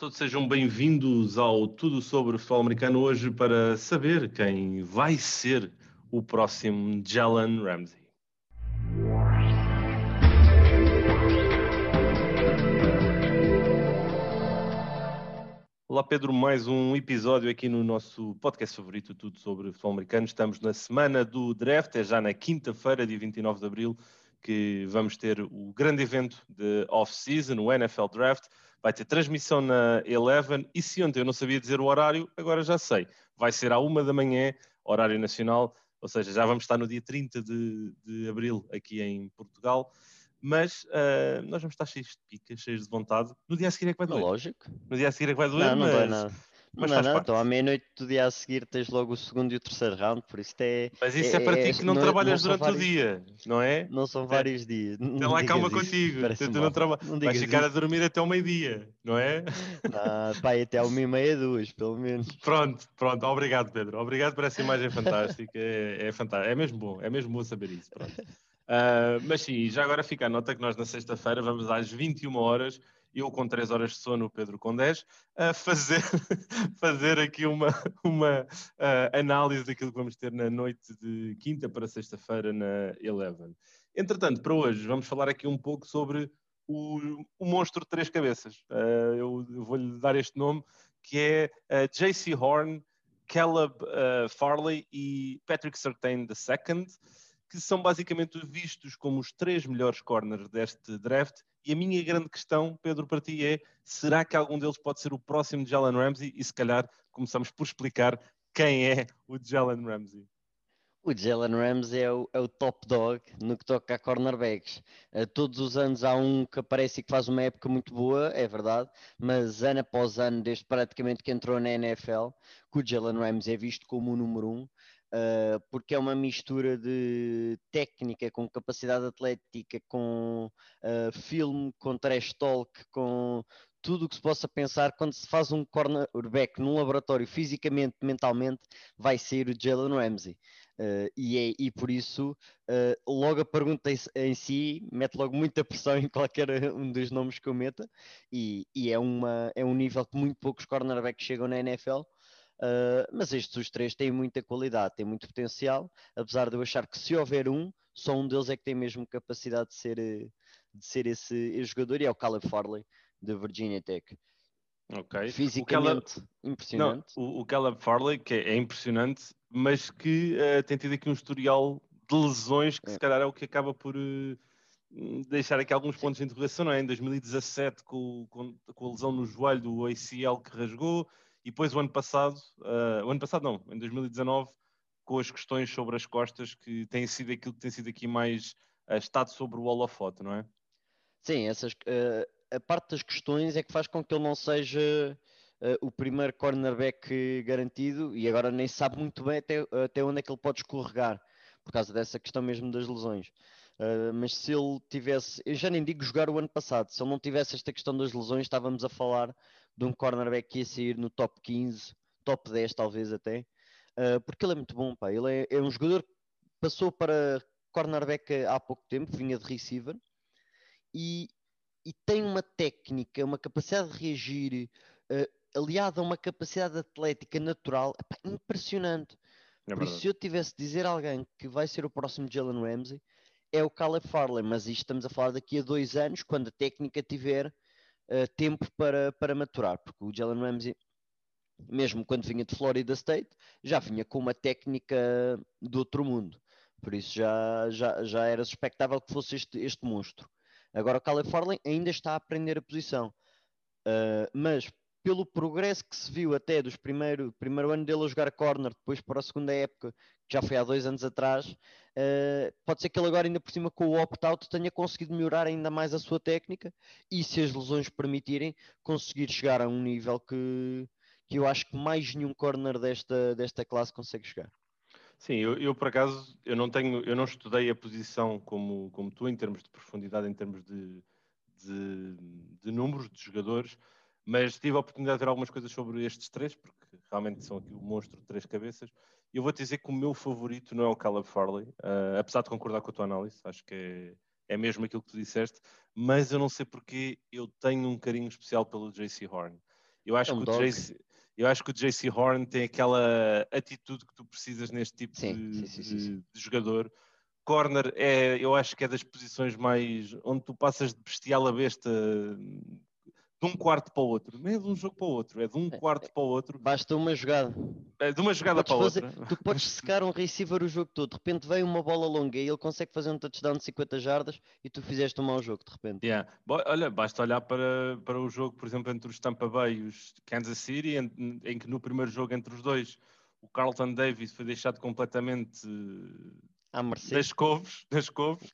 todos, sejam bem-vindos ao Tudo sobre o Futebol Americano hoje para saber quem vai ser o próximo Jalen Ramsey. Olá Pedro, mais um episódio aqui no nosso podcast favorito, tudo sobre futebol americano. Estamos na semana do draft, é já na quinta-feira, dia 29 de abril, que vamos ter o grande evento de off-season, o NFL Draft vai ter transmissão na Eleven e se ontem eu não sabia dizer o horário, agora já sei. Vai ser à uma da manhã, horário nacional, ou seja, já vamos estar no dia 30 de, de abril aqui em Portugal. Mas uh, nós vamos estar cheios de picas, cheios de vontade. No dia a seguir é que vai doer. Lógico. No dia a seguir é que vai doer, não, não mas... vai nada. Mas não, não, então à meia-noite do dia a seguir tens logo o segundo e o terceiro round, por isso é. Mas isso é, é para ti que não, não trabalhas não durante vários, o dia, não é? Não são vários é. dias. Tem lá calma isso, contigo. Tu não traba... não Vais ficar isso. a dormir até o meio-dia, não é? Não, pai, até uma e meia, duas, pelo menos. Pronto, pronto. Obrigado, Pedro. Obrigado por essa imagem fantástica. É, é fantástico. É mesmo bom, é mesmo bom saber isso. Uh, mas sim, já agora fica a nota que nós na sexta-feira vamos às 21 horas eu com 3 horas de sono, o Pedro com 10, a fazer, fazer aqui uma, uma uh, análise daquilo que vamos ter na noite de quinta para sexta-feira na Eleven. Entretanto, para hoje, vamos falar aqui um pouco sobre o, o monstro de três cabeças. Uh, eu, vou-lhe dar este nome, que é uh, JC Horn, Caleb Farley e Patrick Surtain II que são basicamente vistos como os três melhores corners deste draft. E a minha grande questão, Pedro, para ti é: será que algum deles pode ser o próximo de Jalen Ramsey? E se calhar começamos por explicar quem é o Jalen Ramsey. O Jalen Ramsey é o, é o, top dog no que toca a cornerbacks. Uh, todos os anos há um que aparece e que faz uma época muito boa, é verdade, mas ano após ano, desde praticamente que entrou na NFL, que o Jalen Ramsey é visto como o número um uh, porque é uma mistura de técnica com capacidade atlética, com uh, filme, com trash talk, com tudo o que se possa pensar. Quando se faz um cornerback num laboratório fisicamente, mentalmente, vai ser o Jalen Ramsey. Uh, e, é, e por isso, uh, logo a pergunta em si mete logo muita pressão em qualquer um dos nomes que eu meta, e, e é, uma, é um nível que muito poucos cornerbacks chegam na NFL, Uh, mas estes os três têm muita qualidade, têm muito potencial, apesar de eu achar que se houver um, só um deles é que tem mesmo capacidade de ser, de ser esse, esse jogador, e é o Caleb Farley, da Virginia Tech. Ok. Fisicamente Caleb... impressionante. Não, o, o, Caleb Farley, que é, é impressionante, mas que uh, tem tido aqui um historial de lesões que é. se calhar é o que acaba por uh, deixar aqui alguns pontos de interrogação, não é? Em 2017, com, com, com a lesão no joelho do ACL que rasgou, e depois o ano passado, uh, o ano passado não, em 2019, com as questões sobre as costas, que tem sido aquilo que tem sido aqui mais uh, estado sobre o holofote, não é? Sim, essas, uh, a parte das questões é que faz com que ele não seja o primeiro cornerback garantido e agora nem sabe muito bem até, até onde é que ele pode escorregar, por causa dessa questão mesmo das lesões. Uh, mas se ele tivesse, eu já nem digo jogar o ano passado, se ele não tivesse esta questão das lesões, estávamos a falar de um cornerback que ia sair no top 15, top 10 talvez até, uh, porque ele é muito bom, pá. Ele é, é, um jogador que passou para cornerback há pouco tempo, vinha de receiver, e, e tem uma técnica, uma capacidade de reagir, uh, aliada a uma capacidade atlética natural, epá, impressionante. É Por isso, se eu tivesse de dizer a alguém que vai ser o próximo Jalen Ramsey, é o Caleb Farley, mas isto estamos a falar daqui a dois anos, quando a técnica tiver uh, tempo para, para maturar, porque o Jalen Ramsey, mesmo quando vinha de Florida State, já vinha com uma técnica do outro mundo. Por isso já, já, já era suspectável que fosse este, este monstro. Agora o Caleb Farley ainda está a aprender a posição. Uh, mas pelo progresso que se viu até dos primeiro, primeiro ano dele a jogar corner, depois para a segunda época, que já foi há dois anos atrás, uh, pode ser que ele agora ainda por cima com o opt-out tenha conseguido melhorar ainda mais a sua técnica e se as lesões permitirem, conseguir chegar a um nível que, que eu acho que mais nenhum corner desta, desta classe consegue chegar. Sim, eu, eu, por acaso eu não tenho, eu não estudei a posição como, como tu em termos de profundidade, em termos de, de, de números de jogadores, mas tive a oportunidade de ver algumas coisas sobre estes três, porque realmente são aqui o monstro de três cabeças. Eu vou te dizer que o meu favorito não é o Caleb Farley, uh, apesar de concordar com a tua análise, acho que é, é mesmo aquilo que tu disseste, mas eu não sei porque eu tenho um carinho especial pelo JC Horn. Eu acho, é um que, o JC, eu acho que o JC Horn tem aquela atitude que tu precisas neste tipo sim, de, sim, sim, de jogador. Corner é, eu acho que é das posições mais onde tu passas de bestial a besta de um quarto para o outro. Não é de um jogo para o outro, é de um é, quarto é, para o outro. Basta uma jogada. É de uma jogada para fazer, outra. Tu podes secar um receiver o jogo todo. De repente vem uma bola longa e ele consegue fazer um touchdown de 50 jardas e tu fizeste um mau jogo de repente. Yeah. Olha, basta olhar para, para o jogo, por exemplo, entre os Tampa Bay e os Kansas City, em, em que no primeiro jogo entre os dois o Carlton Davis foi deixado completamente à mercê. das couves, das couves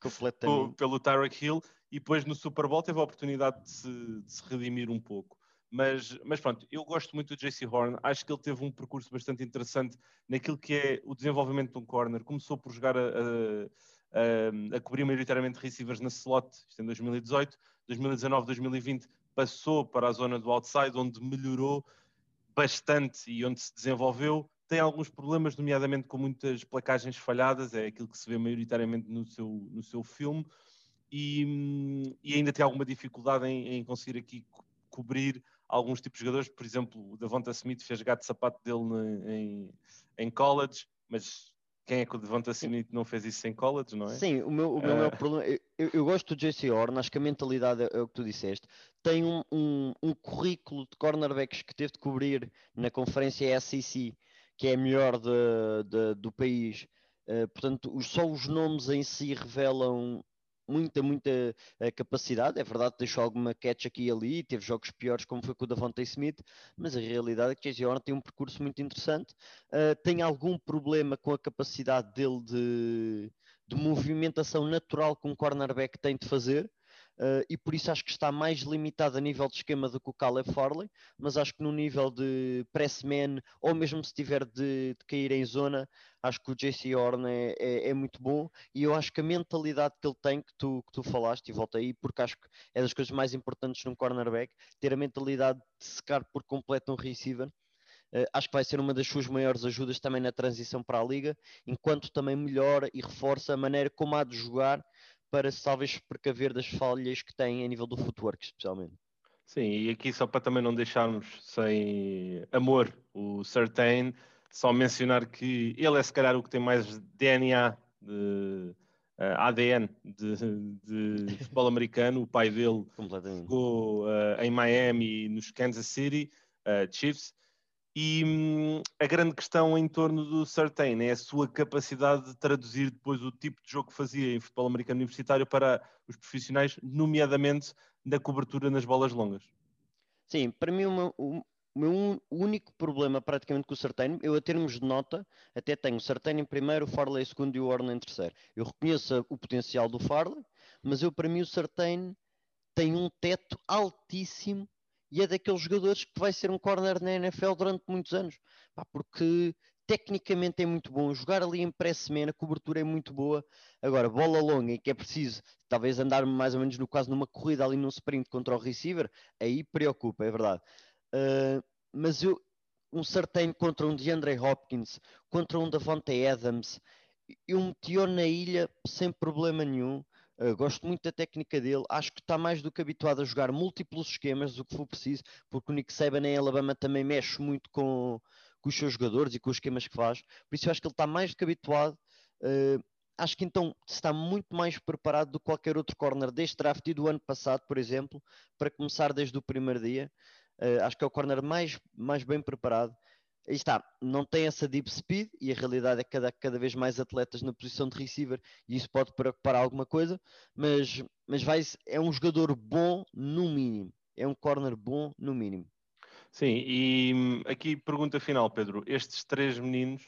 pelo Tyreek Hill e depois no Super Bowl teve a oportunidade de se, de se redimir um pouco. Mas, mas, pronto, eu gosto muito do JC Horn, acho que ele teve um percurso bastante interessante naquilo que é o desenvolvimento de um corner. Começou por jogar a, a, a, a cobrir maioritariamente receivers na slot, isto em 2018, 2019, 2020 passou para a zona do outside, onde melhorou bastante e onde se desenvolveu. Tem alguns problemas, nomeadamente com muitas placagens falhadas, é aquilo que se vê maioritariamente no seu, no seu filme e, e ainda tem alguma dificuldade em, em, conseguir aqui co cobrir alguns tipos de jogadores. Por exemplo, o Devonta Smith fez gato de sapato dele em, em college, mas quem é que o Devonta Smith não fez isso em college, não é? Sim, o meu, o meu, uh... meu problema, eu, eu, gosto do JC Horn, acho que a mentalidade é, é o que tu disseste, tem um, um, um, currículo de cornerbacks que teve de cobrir na conferência SEC, que é a melhor de, de, do país, uh, portanto, só os nomes em si revelam muita, muita uh, capacidade. É verdade que deixou alguma catch aqui e ali, teve jogos piores, como foi com o Davante Smith, mas a realidade é que Casey Horn tem um percurso muito interessante. Uh, tem algum problema com a capacidade dele de, de movimentação natural que um cornerback tem de fazer. Uh, e por isso acho que está mais limitado a nível de esquema do que o Caleb Farley, mas acho que no nível de press man, ou mesmo se tiver de, de cair em zona, acho que o JC Horn é, é, é, muito bom e eu acho que a mentalidade que ele tem, que tu, que tu falaste, e volta aí, porque acho que é das coisas mais importantes num cornerback, ter a mentalidade de secar por completo um receiver. Uh, acho que vai ser uma das suas maiores ajudas também na transição para a liga, enquanto também melhora e reforça a maneira como há de jogar para talvez precaver das falhas que tem a nível do footwork, especialmente. Sim, e aqui só para também não deixarmos sem amor o Certain, só mencionar que ele é se calhar o que tem mais DNA de uh, ADN de, de futebol americano, o pai dele ficou uh, em Miami nos Kansas City uh, Chiefs e hum, a grande questão em torno do Certain é a sua capacidade de traduzir depois o tipo de jogo que fazia em futebol americano universitário para os profissionais, nomeadamente na cobertura nas bolas longas. Sim, para mim meu, o meu único problema praticamente com o Certain, eu a termos de nota, até tenho o Certain em primeiro, o Farley em segundo e o Warren em terceiro. Eu reconheço o potencial do Farley, mas eu para mim o Certain tem um teto altíssimo e é daqueles jogadores que vai ser um corner na NFL durante muitos anos, pá, porque tecnicamente é muito bom, jogar ali em pré-semana, a cobertura é muito boa. Agora, bola longa e que é preciso talvez andar mais ou menos no caso numa corrida ali num sprint contra o receiver, aí preocupa, é verdade. Uh, mas eu, um certain contra um DeAndre Hopkins, contra um Davante Adams, eu meti-o na ilha sem problema nenhum. Uh, gosto muito da técnica dele. Acho que está mais do que habituado a jogar múltiplos esquemas, o que for preciso, porque o Nick Saban em Alabama também mexe muito com, com, os seus jogadores e com os esquemas que faz. Por isso eu acho que ele está mais do que habituado. Uh, acho que então está muito mais preparado do que qualquer outro corner deste draft e do ano passado, por exemplo, para começar desde o primeiro dia. Uh, acho que é o corner mais, mais bem preparado aí está, não tem essa deep speed e a realidade é que cada, cada vez mais atletas na posição de receiver e isso pode preocupar alguma coisa, mas, mas vai, é um jogador bom no mínimo, é um corner bom no mínimo. Sim, e aqui pergunta final, Pedro, estes três meninos,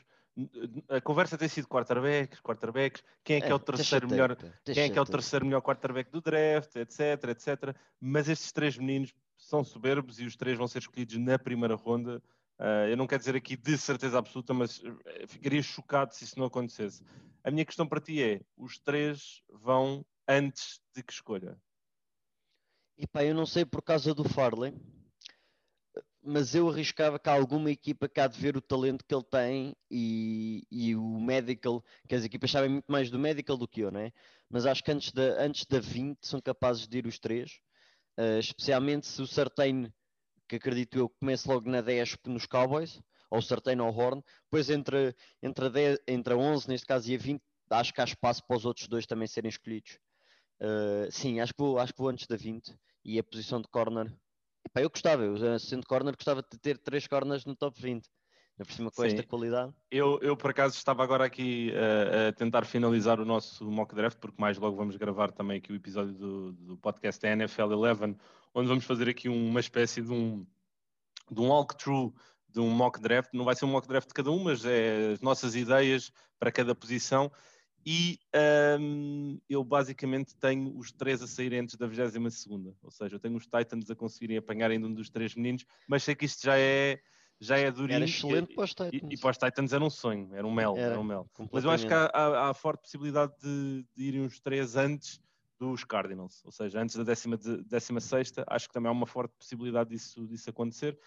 a conversa tem sido quarterbacks, quarterbacks, quem é que é, é o terceiro melhor, quem é que é o terceiro melhor quarterback do draft, etc, etc, mas estes três meninos são soberbos e os três vão ser escolhidos na primeira ronda eu não quero dizer aqui de certeza absoluta, mas eh, ficaria chocado se isso não acontecesse. A minha questão para ti é: os três vão antes de que escolha? Epá, eu não sei por causa do Farley, mas eu arriscava que alguma equipa há de ver o talento que ele tem e, e o medical, que as equipas sabem muito mais do medical do que eu, não é? Mas acho que antes da, antes da 20 são capazes de ir os três, uh, especialmente se o Sartain que acredito eu comece logo na 10 nos Cowboys, ou Certain ou Horn, depois entre, entre, a 10, entre a 11, neste caso, e a 20, acho que há espaço para os outros dois também serem escolhidos. Uh, sim, acho que, vou, acho que vou antes da 20 e a posição de corner. Epá, eu gostava, eu sendo corner, gostava de ter três corners no top 20 por cima com Sim. esta qualidade. Eu, eu, por acaso, estava agora aqui uh, a tentar finalizar o nosso mock draft, porque mais logo vamos gravar também aqui o episódio do, do podcast da NFL 11, onde vamos fazer aqui uma espécie de um, de um walkthrough de um mock draft. Não vai ser um mock draft de cada um, mas é as nossas ideias para cada posição. E um, ehm, eu basicamente tenho os três a sair antes da 22 segunda, ou seja, eu tenho os Titans a conseguirem apanhar ainda um dos três meninos, mas sei que isto já é já é durinho. Era excelente para os Titans. E, e, para os Titans era um sonho, era um mel. Era, era um mel. Mas eu acho que há, há, há forte possibilidade de, de, irem uns três antes dos Cardinals, ou seja, antes da décima, décima sexta, acho que também há uma forte possibilidade disso, disso acontecer.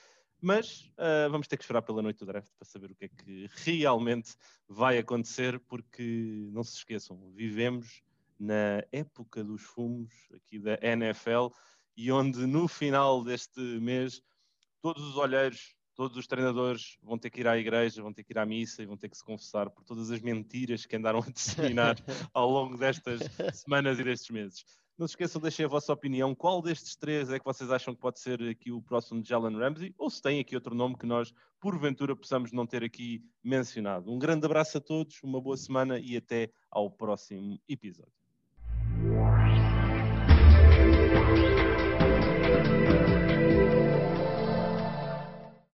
Mas uh, vamos ter que esperar pela noite do draft para saber o que é que realmente vai acontecer, porque não se esqueçam, vivemos na época dos fumos aqui da NFL e onde no final deste mês todos os olheiros todos os treinadores vão ter que ir à igreja, vão ter que ir à missa e vão ter que se confessar por todas as mentiras que andaram a disseminar ao longo destas semanas e destes meses. Não se esqueçam, deixem a vossa opinião. Qual destes três é que vocês acham que pode ser aqui o próximo de Jalen Ramsey? Ou se tem aqui outro nome que nós, porventura, possamos não ter aqui mencionado. Um grande abraço a todos, uma boa semana e até ao próximo episódio.